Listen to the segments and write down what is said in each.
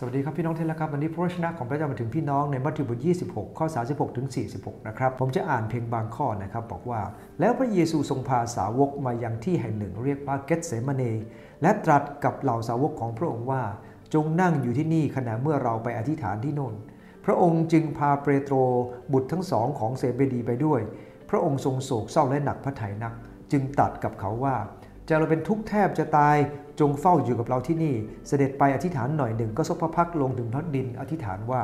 สวัสดีครับพี่น้องที่รักครับวันนี้พระวจนะของพระเจ้ามาถึงพี่น้องในมัทธิวบท 26 ข้อ 36 ถึง 46 นะครับ ผมจะอ่านเพียงบางข้อนะครับ บอกว่า แล้วพระเยซูทรงพาสาวกมายังที่แห่งหนึ่งเรียกว่าเกตเสมาเน และตรัสกับเหล่าสาวกของพระองค์ว่า จงนั่งอยู่ที่นี่ขณะเมื่อเราไปอธิษฐานที่โน่น พระองค์จึงพาเปโตรบุตรทั้งสองของเซเบดีไปด้วย พระองค์ทรงโศกเศร้าและหนักพระทัยนัก จึงตรัสกับเขาว่า จะเราเป็นทุกข์แทบจะตายจงเฝ้าอยู่กับเราที่นี่ เสด็จไปอธิษฐานหน่อยหนึ่งก็ซบพระพักลงถึงพักดินอธิษฐานว่า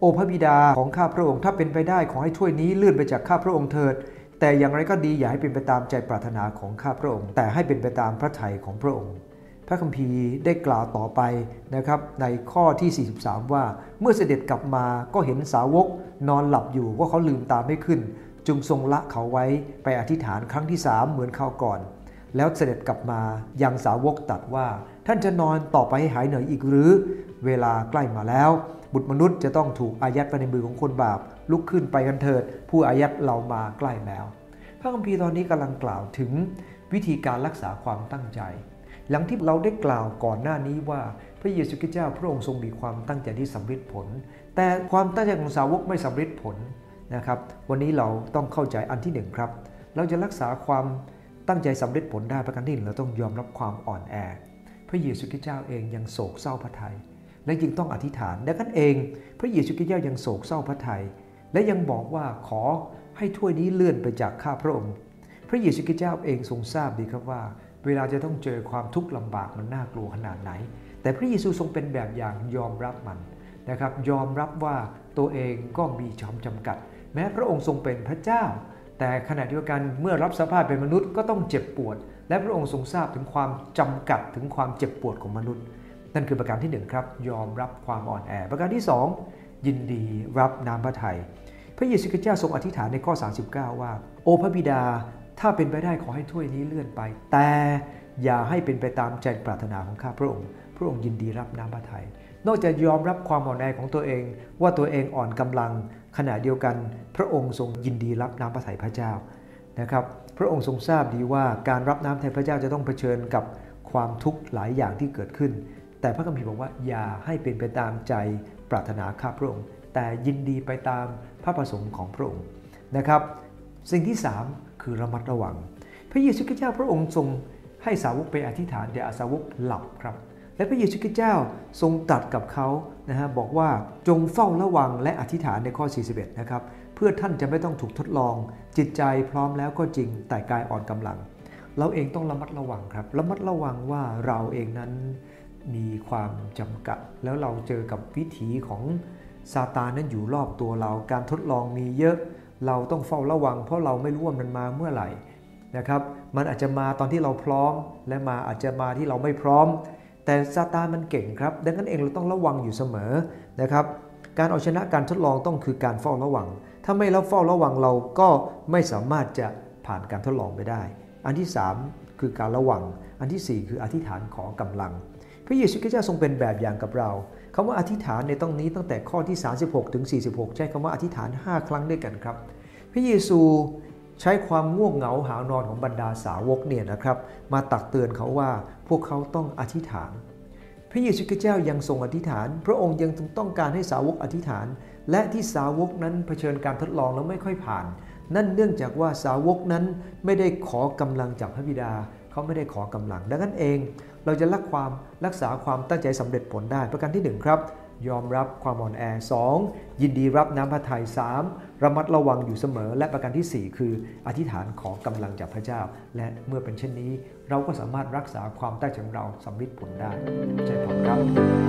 โอพระบิดาของข้าพระองค์ถ้าเป็นไปได้ขอให้ถ้วยนี้เลื่อนไปจากข้าพระองค์เถิด แต่อย่างไรก็ดีอย่าให้เป็นไปตามใจปรารถนาของข้าพระองค์ แต่ให้เป็นไปตามพระทัยของพระองค์ พระคัมภีร์ได้กล่าวต่อไปนะครับในข้อที่ 43 ว่าเมื่อเสด็จกลับมาก็เห็นสาวกนอนหลับอยู่ว่าเขาลืมตาไม่ขึ้น จึงทรงละเขาไว้ไปอธิษฐานครั้งที่สามเหมือนคราวก่อน แล้วเสด็จกลับมายังสาวกตัดว่า ท่านจะนอนต่อไปให้หายเหนื่อยอีกหรือ เวลาใกล้มาแล้ว บุตรมนุษย์จะต้องถูกอายัดไปในมือของคนบาป ลุกขึ้นไปกันเถิด ผู้อายัดเรามาใกล้แล้ว พระคัมภีร์ตอนนี้กำลังกล่าวถึงวิธีการรักษาความตั้งใจ หลังที่เราได้กล่าวก่อนหน้านี้ว่าพระเยซูคริสต์เจ้าพระองค์ทรงมีความตั้งใจที่สำเร็จผล แต่ความตั้งใจของสาวกไม่สำเร็จผลนะครับ วันนี้เราต้องเข้าใจอันที่หนึ่งครับ เราจะรักษาความ ตั้งใจสำเร็จผลได้ประการที่หนึ่งเราต้องยอมรับความอ่อนแอ พระเยซูคริสต์เจ้าเองยังโศกเศร้าพระทยัยและจึงต้องอธิษฐานดังนั้นเอง พระเยซูคริสต์เจ้ายังโศกเศร้าพระทยัยและยังบอกว่าขอให้ถ้วยนี้เลื่อนไปจากข้าพระองค์ พระเยซูคริสต์เจ้าเองทรงทราบดีครับว่า เวลาจะต้องเจอความทุกข์ลำบากมันน่ากลัวขนาดไหน แต่พระเยซูทรงเป็นแบบอย่างยอมรับมันนะครับ ยอมรับว่าตัวเองก็มีจอมจำกัด แม้พระองค์ทรงเป็นพระเจ้า แต่ขณะเดียวกันเมื่อรับสภาพเป็นมนุษย์ก็ต้องเจ็บปวด และพระองค์ทรงทราบถึงความจำกัดถึงความเจ็บปวดของมนุษย์ นั่นคือประการที่หนึ่งครับยอมรับความอ่อนแอ ประการที่สองยินดีรับน้ำพระทัยพระเยซูคริสต์เจ้าทรงอธิษฐานในข้อ 39 ว่า โอพระบิดาถ้าเป็นไปได้ขอให้ถ้วยนี้เลื่อนไป แต่อย่าให้เป็นไปตามใจปรารถนาของข้าพระองค์ พระองค์ยินดีรับน้ำพระทัย นอกจากยอมรับความอ่อนแอของตัวเอง ว่าตัวเองอ่อนกำลังขณะเดียวกัน พระองค์ทรงยินดีรับน้ำพระทัยพระเจ้านะครับพระองค์ทรงทราบดีว่าการรับน้ำพระทัยพระเจ้าจะต้องเผชิญกับความทุกข์หลายอย่างที่เกิดขึ้น แต่พระคัมภีร์บอกว่าอย่าให้เป็นไปตามใจปรารถนาข้าพระองค์ แต่ยินดีไปตามพระประสงค์ของพระองค์นะครับ สิ่งที่ 3 คือระมัดระวัง พระเยซูคริสต์เจ้าพระองค์ทรงให้สาวกไปอธิษฐานแต่สาวกหลับครับ และพระเยซูคริสต์เจ้าทรงตรัสกับเขานะฮะบอกว่าจงเฝ้าระวังและอธิษฐานในข้อ 41 นะครับ เพื่อท่านจะไม่ต้องถูกทดลอง จิตใจพร้อมแล้วก็จริงแต่กายอ่อนกำลัง เราเองต้องระมัดระวังครับ ระมัดระวังว่าเราเองนั้นมีความจำกัด แล้วเราเจอกับวิถีของซาตานนั้นอยู่รอบตัวเรา การทดลองมีเยอะ เราต้องเฝ้าระวัง เพราะเราไม่รู้ว่ามันมาเมื่อไหร่นะครับ มันอาจจะมาตอนที่เราพร้อม และมาอาจจะมาที่เราไม่พร้อม แต่ซาตานมันเก่งครับ ดังนั้นเองเราต้องระวังอยู่เสมอนะครับ การเอาชนะการทดลองต้องคือการเฝ้าระวัง ถ้าไม่เราเฝ้าระวังเราก็ไม่สามารถจะผ่านการทดลองไปได้ อันที่ 3 คือการระวัง อันที่ 4 คืออธิษฐานขอกำลัง พระเยซูคริสต์เจ้าทรงเป็นแบบอย่างกับเราคำว่าอธิษฐานในตรงนี้ตั้งแต่ข้อที่ 36 ถึง 46 ใช้คำว่าอธิษฐาน 5 ครั้งด้วยกันครับ พระเยซู ใช้ความง่วงเหงาหานอนของบรรดาสาวกเนี่ยนะครับ มาตักเตือนเขาว่าพวกเขาต้องอธิษฐาน พระเยซูคริสต์เจ้ายังทรงอธิษฐาน พระองค์ยังต้องการให้สาวกอธิษฐาน และที่สาวกนั้นเผชิญการทดลองแล้วไม่ค่อยผ่าน นั่นเนื่องจากว่าสาวกนั้นไม่ได้ขอกำลังจากพระบิดา เขาไม่ได้ขอกำลัง ดังนั้นเอง เราจะรักความรักษาความตั้งใจสำเร็จผลได้ประการที่ 1 ครับ ยอมรับความอ่อนแอ 2. ยินดีรับน้ำพระทัย 3. ระมัดระวังอยู่เสมอ และประการที่ 4 คืออธิษฐานขอกำลังจากพระเจ้า และเมื่อเป็นเช่นนี้ เราก็สามารถรักษาความตั้งใจของเราสำเร็จผลได้ใช่ไหมครับ